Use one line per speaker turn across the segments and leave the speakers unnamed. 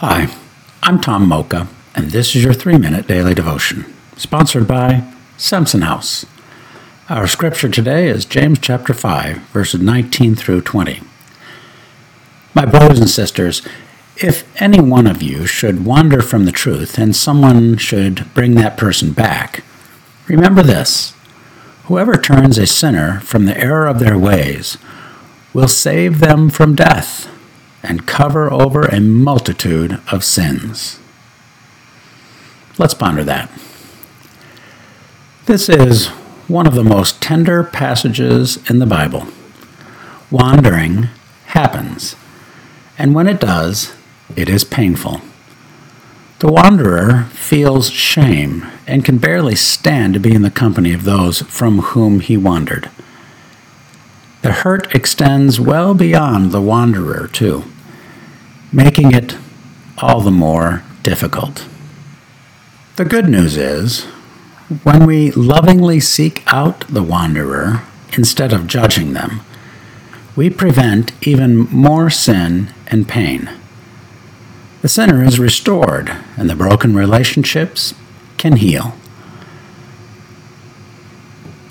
Hi, I'm Tom Mocha, and this is your three minute daily devotion, sponsored by Samson House. Our scripture today is James chapter 5, verses 19 through 20. My brothers and sisters, if any one of you should wander from the truth and someone should bring that person back, remember this whoever turns a sinner from the error of their ways will save them from death and cover over a multitude of sins. Let's ponder that. This is one of the most tender passages in the Bible. Wandering happens, and when it does, it is painful. The wanderer feels shame and can barely stand to be in the company of those from whom he wandered. The hurt extends well beyond the wanderer, too making it all the more difficult. The good news is, when we lovingly seek out the wanderer instead of judging them, we prevent even more sin and pain. The sinner is restored, and the broken relationships can heal.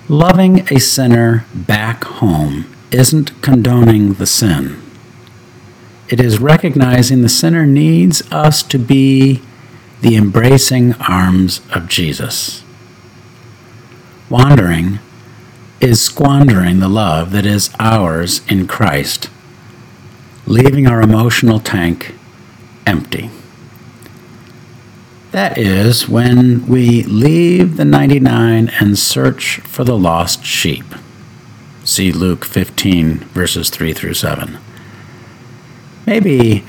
Loving a sinner back home isn't condoning the sin it is recognizing the sinner needs us to be the embracing arms of Jesus. Wandering is squandering the love that is ours in Christ, leaving our emotional tank empty. That is when we leave the 99 and search for the lost sheep. See Luke 15, verses 3 through 7. Maybe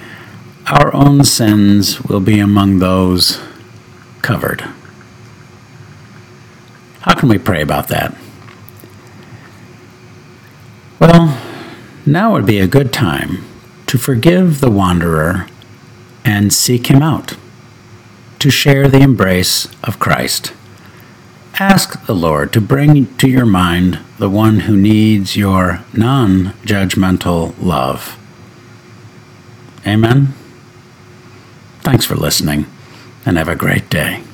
our own sins will be among those covered. How can we pray about that? Well, now would be a good time to forgive the wanderer and seek him out, to share the embrace of Christ. Ask the Lord to bring to your mind the one who needs your non judgmental love. Amen. Thanks for listening and have a great day.